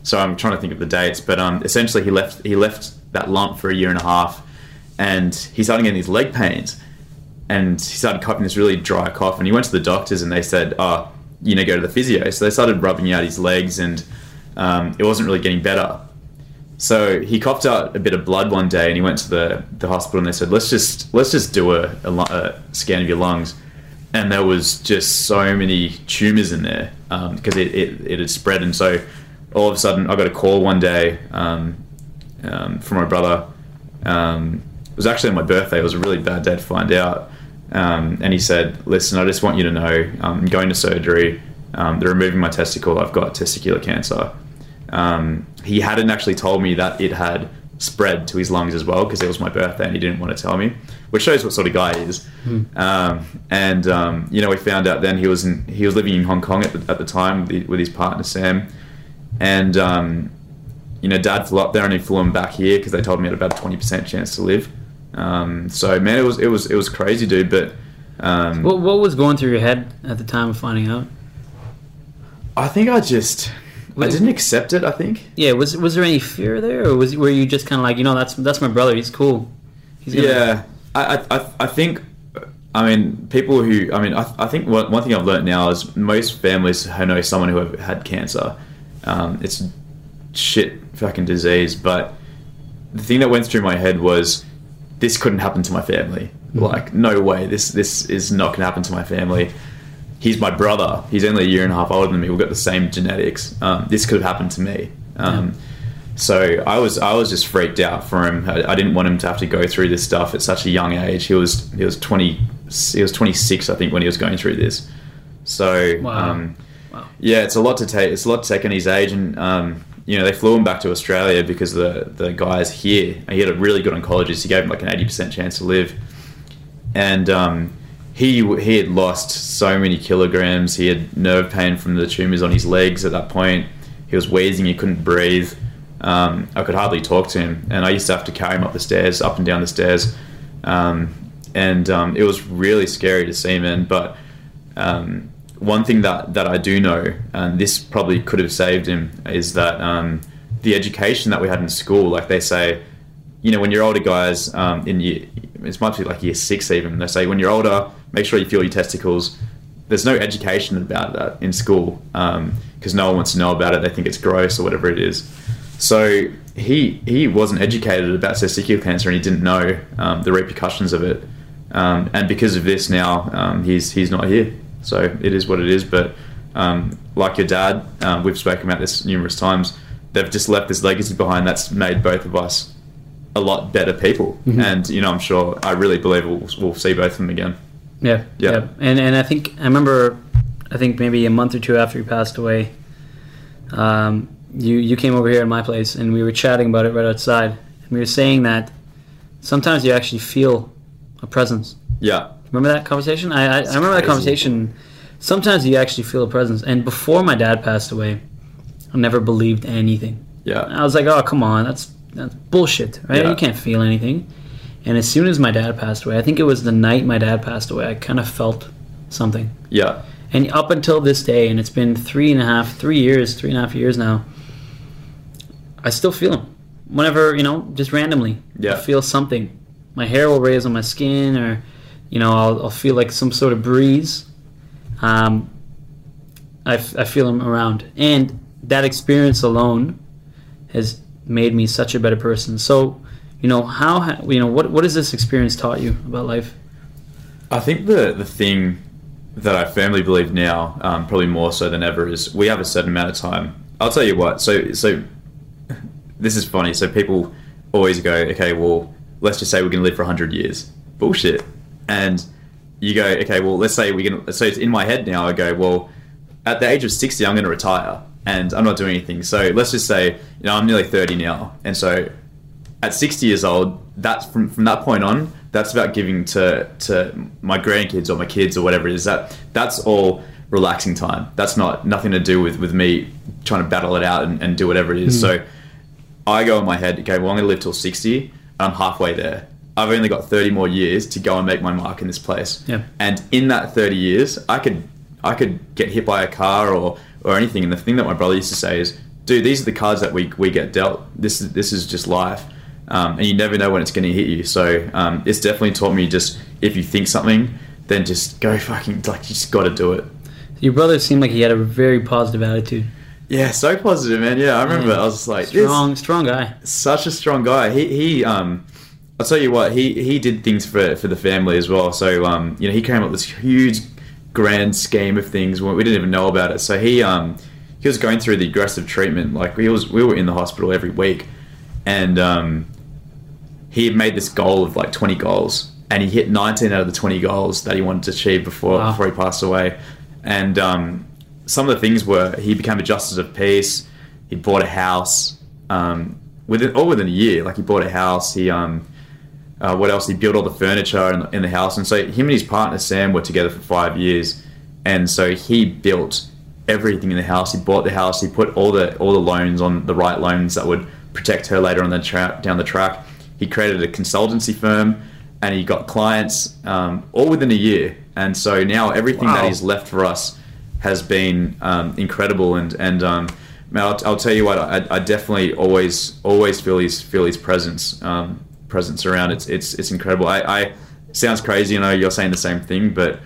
So I'm trying to think of the dates, but um, essentially he left he left that lump for a year and a half, and he started getting these leg pains and he started coughing this really dry cough. And he went to the doctors, and they said, "Oh, you know, go to the physio." So they started rubbing out his legs, and um, it wasn't really getting better. So he coughed out a bit of blood one day, and he went to the, the hospital, and they said, "Let's just let's just do a, a, a scan of your lungs." And there was just so many tumors in there because it, it, it had spread, and so all of a sudden I got a call one day um, um, from my brother. Um, it was actually on my birthday. It was a really bad day to find out. Um, and he said, "Listen, I just want you to know I'm going to surgery. Um, they're removing my testicle. I've got testicular cancer." Um, he hadn't actually told me that it had spread to his lungs as well because it was my birthday and he didn't want to tell me, which shows what sort of guy he is. Um, and um, you know, we found out then he was in, he was living in Hong Kong at the, at the time with, the, with his partner Sam, and um, you know, Dad flew up there and he flew him back here because they told me he had about a twenty percent chance to live. Um, so man, it was it was it was crazy, dude. But um, What what was going through your head at the time of finding out? I think I just I didn't accept it. I think. Yeah, was was there any fear there, or was were you just kind of like, you know, that's that's my brother. He's cool. He's Yeah, I, I- I, think, I mean, people who, I mean, I, I think one, one thing I've learned now is most families who know someone who have had cancer. Um, it's shit fucking disease, but the thing that went through my head was this couldn't happen to my family. Like, no way, this this is not gonna happen to my family. He's my brother. He's only a year and a half older than me. We've got the same genetics. Um, this could have happened to me. Um, so I was I was just freaked out for him. I, I didn't want him to have to go through this stuff at such a young age. He was he was twenty he was twenty six I think when he was going through this. So Wow. um, Wow. Yeah, it's a lot to take. It's a lot to take in his age, and um, you know they flew him back to Australia because the the guys here. He had a really good oncologist. He gave him like an eighty percent chance to live, and um, he he had lost so many kilograms. He had nerve pain from the tumors on his legs at that point. He was wheezing. He couldn't breathe. Um, I could hardly talk to him, and I used to have to carry him up the stairs, up and down the stairs, um, and um, it was really scary to see him in. But um, one thing that, that I do know, and this probably could have saved him, is that um, the education that we had in school, like they say, you know, when you're older guys um, in year, it might be like year six even, they say when you're older, make sure you feel your testicles. There's no education about that in school because no one wants to know about it. They think it's gross or whatever it is. So he he wasn't educated about testicular cancer and he didn't know um, the repercussions of it. Um, and because of this, now um, he's he's not here. So it is what it is. But um, like your dad, um, we've spoken about this numerous times. They've just left this legacy behind that's made both of us a lot better people. And you know, I'm sure I really believe we'll, we'll see both of them again. Yeah, Yeah. And and I think I remember, I think maybe a month or two after he passed away, um, you you came over here in my place and we were chatting about it right outside. And we were saying that sometimes you actually feel a presence. Yeah, Remember that conversation? I I, I remember that conversation. Sometimes you actually feel a presence. And before my dad passed away, I never believed anything. yeah, I was like, oh come on, that's that's bullshit, right? Yeah. You can't feel anything. And as soon as my dad passed away, I think it was the night my dad passed away, I kind of felt something. yeah, And up until this day, and it's been three and a half, three years, three and a half years now, I still feel him. Whenever, you know, just randomly, Yeah. I feel something. My hair will raise on my skin, or, you know, I'll, I'll feel like some sort of breeze. Um, I, f- I feel him around. And that experience alone has made me such a better person. So, you know, how, you know, what, what has this experience taught you about life? I think the the thing that I firmly believe now, um, probably more so than ever, is we have a certain amount of time. I'll tell you what. So so *laughs* this is funny. So people always go, okay, well, let's just say we're going to live for hundred years. Bullshit. And you go, okay, well, let's say we can. So it's in my head now. I go, well, at the age of sixty, I'm going to retire, and I'm not doing anything. So let's just say, you know, I'm nearly thirty now, and so at 60 years old, that's from, from that point on, that's about giving to to my grandkids or my kids or whatever it is. That that's all relaxing time. That's not nothing to do with with me trying to battle it out and, and do whatever it is. Hmm. So I go in my head, okay, well I'm gonna live till 60 and I'm halfway there. I've only got 30 more years to go and make my mark in this place. Yeah. And in that 30 years, I could I could get hit by a car or or anything. And the thing that my brother used to say is, dude, these are the cards that we we get dealt. This is this is just life. Um, and you never know when it's going to hit you. So um, it's definitely taught me just if you think something, then just go fucking like you just got to do it. Your brother seemed like he had a very positive attitude. Yeah, so positive, man. Yeah, I remember. I was like, Strong, strong guy. such a strong guy. He he um I'll tell you what, he he did things for for the family as well. So um you know, he came up with this huge grand scheme of things we didn't even know about it. So he um he was going through the aggressive treatment. Like we was we were in the hospital every week and um he had made this goal of like 20 goals and he hit 19 out of the 20 goals that he wanted to achieve before Wow. before he passed away. And um some of the things were he became a justice of peace. He bought a house um, within all within a year. Like he bought a house. He um, uh, what else? He built all the furniture in the, in the house. And so him and his partner Sam were together for five years. And so he built everything in the house. He bought the house. He put all the all the loans on the right loans that would protect her later on the track down the track. He created a consultancy firm, and he got clients um, all within a year. And so now everything that he's left for us has been um, incredible. And and um, man, I'll, I'll tell you what, I, I definitely always always feel his feel his presence um, presence around. It's it's it's incredible. I, I sounds crazy. You know, you're saying the same thing, but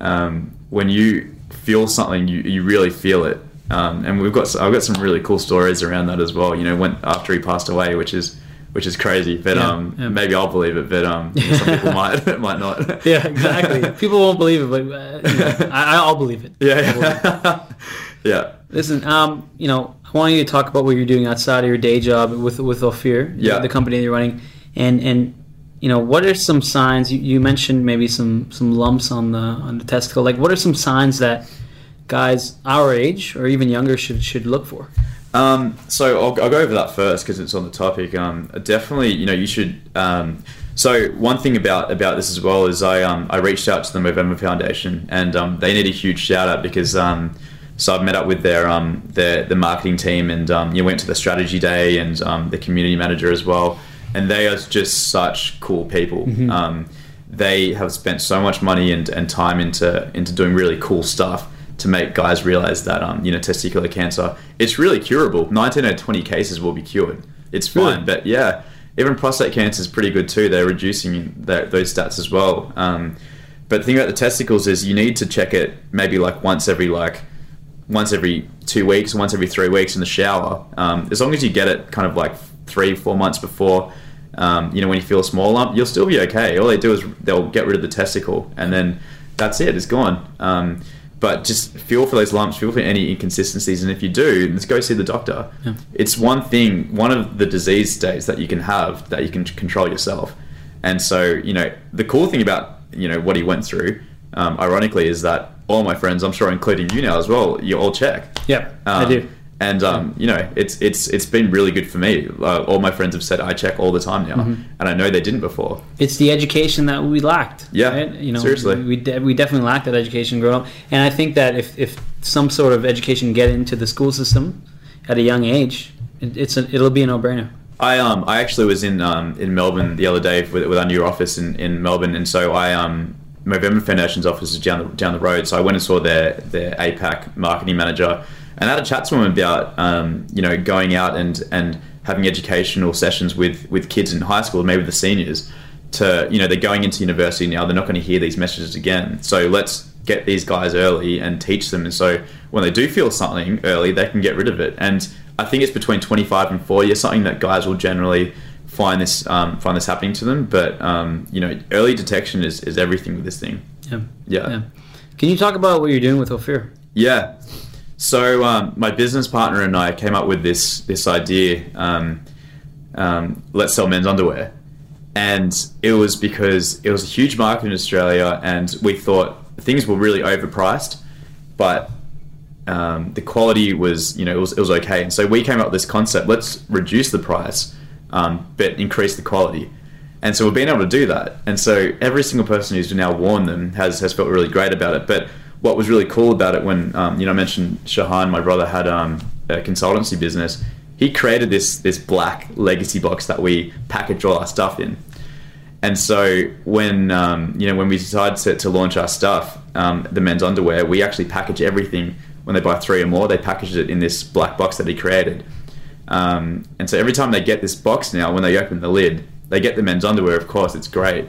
um, when you feel something, you, you really feel it. Um, and we've got I've got some really cool stories around that as well. You know, when after he passed away, which is which is crazy. But Yeah, um, yeah. maybe I'll believe it. But um, *laughs* some people might *laughs* might not. Yeah, exactly. *laughs* People won't believe it, but uh, you know, I, I'll believe it. Yeah, yeah, yeah. Listen, um, you know, I want you to talk about what you're doing outside of your day job with with Ophyr, Yeah. the company that you're running, and and you know, what are some signs? You, you mentioned maybe some some lumps on the on the testicle. Like, what are some signs that guys our age or even younger should should look for? Um, so I'll, I'll go over that first because it's on the topic. Um, definitely, you know, you should. Um, so one thing about about this as well is I um, I reached out to the Movember Foundation and um, they need a huge shout out because um, so I've met up with their um, their the marketing team and um, you went to the strategy day and um, the community manager as well, and they are just such cool people. Um, they have spent so much money and, and time into into doing really cool stuff to make guys realize that um, you know testicular cancer it's really curable. 19 out of 20 cases will be cured. It's fine, Really? but yeah, even prostate cancer is pretty good too. They're reducing that, those stats as well. Um, but the thing about the testicles is you need to check it maybe like once every like once every two weeks, once every three weeks in the shower. Um, as long as you get it kind of like three, four months before, um, you know, when you feel a small lump, you'll still be okay. All they do is they'll get rid of the testicle, and then that's it. It's gone. Um, but just feel for those lumps, feel for any inconsistencies, and if you do, let's go see the doctor. Yeah. It's one thing, one of the disease states that you can have that you can control yourself. And so, you know, the cool thing about you know what he went through, um, ironically, is that all my friends, I'm sure, including you now as well, you all check. Yeah, I Um, do. And um, you know, it's it's it's been really good for me. Uh, all my friends have said I check all the time now, Mm-hmm. and I know they didn't before. It's the education that we lacked. Yeah, right? you know, seriously. we de- we definitely lacked that education growing up, and I think that if, if some sort of education get into the school system at a young age, it, it's a, it'll be a no brainer. I um I actually was in um in Melbourne the other day with, with our new office in, in Melbourne, and so I um Movember Foundation's office is down the, down the road. So I went and saw their their APAC marketing manager, and I had a chat to him about um you know going out and and having educational sessions with with kids in high school, maybe the seniors, to you know they're going into university now, they're not going to hear these messages again. So let's get these guys early and teach them, and so when they do feel something early, they can get rid of it. And I think it's between 25 and 40 is something that guys will generally find this um, find this happening to them. But um, you know, early detection is, is everything with this thing. Yeah. Yeah. yeah. Can you talk about what you're doing with Ophyr? Yeah. So um, my business partner and I came up with this this idea. Um, um, let's sell men's underwear, and it was because it was a huge market in Australia, and we thought things were really overpriced, but um, the quality was you know it was, it was okay, and so we came up with this concept: let's reduce the price, um, but increase the quality. And so we've been able to do that. And so every single person who's now worn them has, has felt really great about it. But what was really cool about it when, um, you know, I mentioned Shahan, my brother, had um, a consultancy business. He created this, this black legacy box that we package all our stuff in. And so when, um, you know, when we decided to, to launch our stuff, um, the men's underwear, we actually package everything. When they buy three or more, they package it in this black box that he created. Um, and so every time they get this box now, when they open the lid, they get the men's underwear, of course, it's great.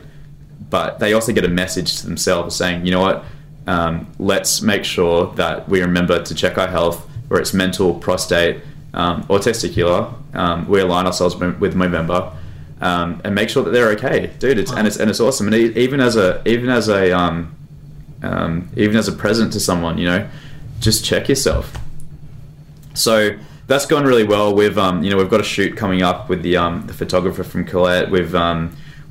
But they also get a message to themselves saying, you know what, um, let's make sure that we remember to check our health, whether it's mental, prostate, um, or testicular. Um, we align ourselves with Movember. Um, and make sure that they're okay, dude. It's and it's and it's awesome. And even as a even as a um, um, even as a present to someone, you know, just check yourself. So that's gone really well. We've you know we've got a shoot coming up with the the photographer from Colette. We've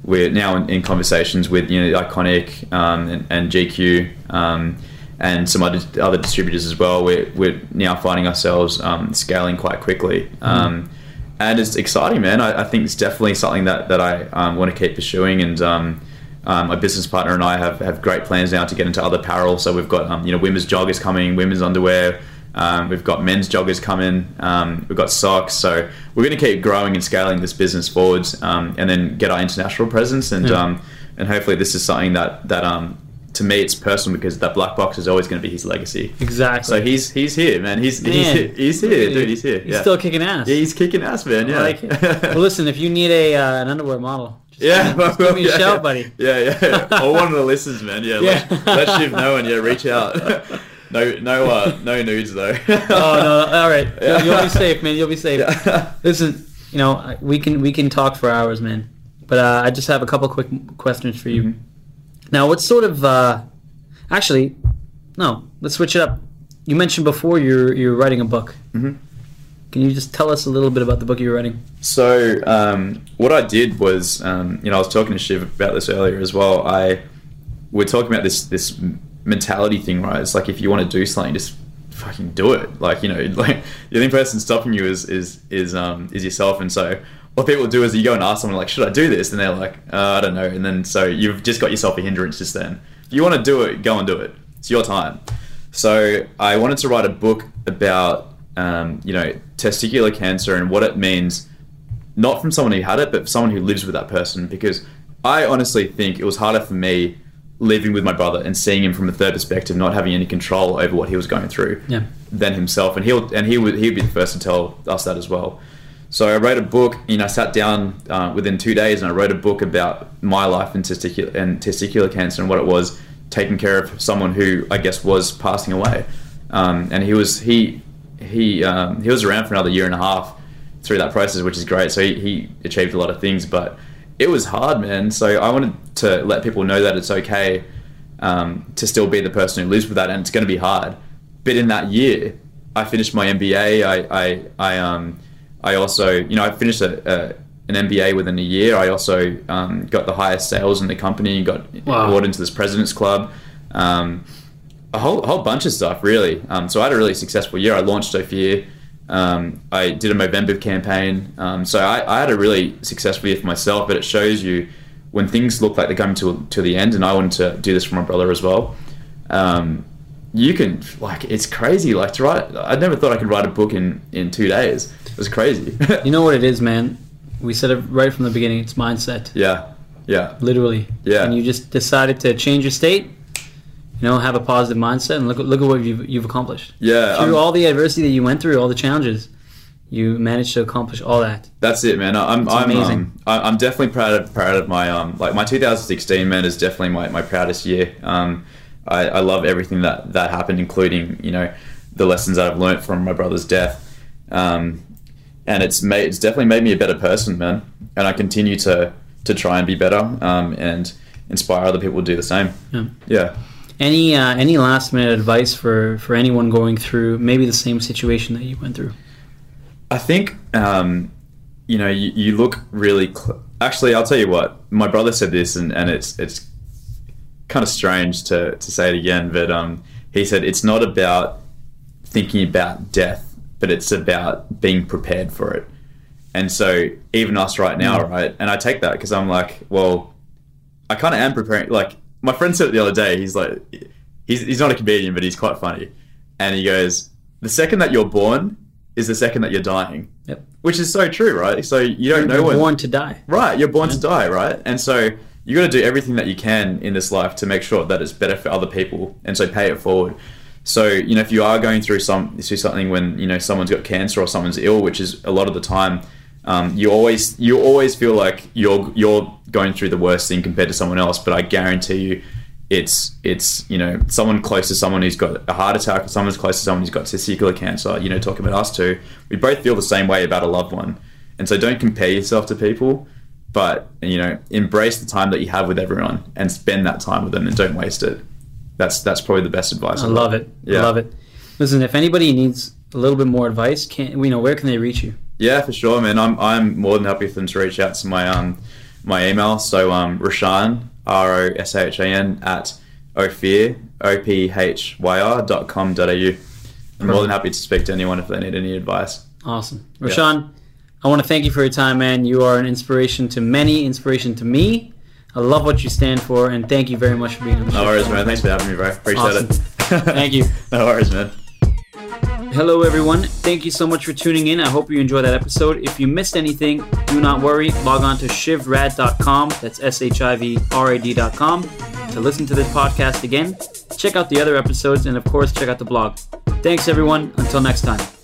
we're now in, in conversations with you know Iconic um, and, and GQ um, and some other other distributors as well. We're we're now finding ourselves um, scaling quite quickly. Um, and it's exciting, man. I, I think it's definitely something that, that I um, want to keep pursuing. And um, um, my business partner and I have, have great plans now to get into other apparel. So we've got um, you know women's joggers coming, women's underwear. Um, we've got men's joggers coming. Um, we've got socks. So we're going to keep growing and scaling this business forwards, um, and then get our international presence. And Yeah. um, and hopefully this is something that that um, to me it's personal because that black box is always going to be his legacy. Exactly. So he's he's here, man. He's he's here. He's here, dude. He's here. He's yeah. still kicking ass. Yeah, he's kicking ass, man. Yeah. Like *laughs* well, listen, if you need a uh, an underwear model, just, yeah, just give me a *laughs* yeah, shout, yeah. buddy. Yeah, yeah. or one of the listeners, man. Yeah, Yeah. Let, let Shiv know and yeah, reach out. *laughs* No, no, uh, no nudes though. *laughs* Oh no! All right, *laughs* you'll, you'll be safe, man. You'll be safe. Yeah. Listen, you know we can we can talk for hours, man. But uh, I just have a couple quick questions for you. Mhm. Now, what sort of uh, actually, no, let's switch it up. You mentioned before you're you're writing a book. Mhm. Can you just tell us a little bit about the book you're writing? So um, what I did was, um, you know, I was talking to Shiv about this earlier as well. I we're talking about this this mentality thing, right? It's like if you want to do something, just fucking do it. Like you know, *laughs* like the only person stopping you is is is um is yourself. And so what people do is you go and ask someone like, should I do this? And they're like, uh, I don't know. And then so you've just got yourself a hindrance just then. If you want to do it, go and do it. It's your time. So I wanted to write a book about um, you know testicular cancer and what it means, not from someone who had it, but someone who lives with that person. Because I honestly think it was harder for me living with my brother and seeing him from a third perspective, not having any control over what he was going through, Yeah. than himself. And he'll and he would he'd be the first to tell us that as well. So I wrote a book. You know, I sat down uh, within two days and I wrote a book about my life and testicular and testicular cancer and what it was taking care of someone who I guess was passing away. Um, and he was he he um, he was around for another year and a half through that process, which is great. So he, he achieved a lot of things, but it was hard, man. So I wanted to let people know that it's okay um, to still be the person who lives with that, and it's going to be hard. But in that year, I finished my MBA. I I, I um I also you know I finished a, a an MBA within a year. I also um, got the highest sales in the company. Got Wow. awarded into this President's Club. Um, a whole, whole bunch of stuff really. Um, so I had a really successful year. I launched Ophyr. Um, I did a Movember campaign. Um, so I, I had a really successful year for myself. But it shows you when things look like they're coming to to the end. And I wanted to do this for my brother as well. Um, you can like it's crazy. Like to write, I never thought I could write a book in in two days. It was crazy. You know what it is, man? *laughs* We said it right from the beginning. It's mindset, yeah, yeah, literally. Yeah. And you just decided to change your state. You know, have a positive mindset, and look look at what you've you've accomplished. yeah. Through um, all the adversity that you went through, all the challenges, you managed to accomplish all that. That's it, man. I'm I'm amazing. um, I'm definitely proud of proud of my um like my 2016 man is definitely my, my proudest year. Um, I, I love everything that that happened, including you know the lessons that I've learned from my brother's death. Um, and it's made it's definitely made me a better person, man. And I continue to to try and be better. Um, and inspire other people to do the same. Yeah. Yeah. Any uh, any last minute advice for for anyone going through maybe the same situation that you went through? I think um, you know you, you look really. Cl- Actually, I'll tell you what. My brother said this, and, and it's it's kind of strange to, to say it again, but um, he said it's not about thinking about death, but it's about being prepared for it. And so even us right now, right? And I take that because I'm like, well, I kind of am preparing. Like my friend said it the other day. He's like, he's he's not a comedian, but he's quite funny. And he goes, the second that you're born is the second that you're dying, Yep. which is so true, right? So you don't know You're when. born to die. Right, you're born to die, right? And so you got to do everything that you can in this life to make sure that it's better for other people, and so pay it forward. So you know, if you are going through some through something when you know someone's got cancer or someone's ill, which is a lot of the time, um, you always you always feel like you're you're going through the worst thing compared to someone else. But I guarantee you, it's it's you know someone close to someone who's got a heart attack, or someone's close to someone who's got testicular cancer. You know, talking about us two, we both feel the same way about a loved one, and so don't compare yourself to people, but you know, embrace the time that you have with everyone and spend that time with them, and don't waste it. That's that's probably the best advice. I love it. I love it. Listen, if anybody needs a little bit more advice, can you know where can they reach you? Yeah, for sure, man. I'm I'm more than happy for them to reach out to my um my email. So um Roshan R O S H A N at Ophyr O P H Y R dot com dot au. I'm more than happy to speak to anyone if they need any advice. Awesome, Roshan. I want to thank you for your time, man. You are an inspiration to many, inspiration to me. I love what you stand for, and thank you very much for being on the No worries, man. Thanks for having me, bro. Appreciate Awesome. it. Thank you. *laughs* no worries, man. Hello, everyone. Thank you so much for tuning in. I hope you enjoyed that episode. If you missed anything, do not worry. Log on to shivrad.com. That's S H I V R A D.com to listen to this podcast again. Check out the other episodes, and of course, check out the blog. Thanks, everyone. Until next time.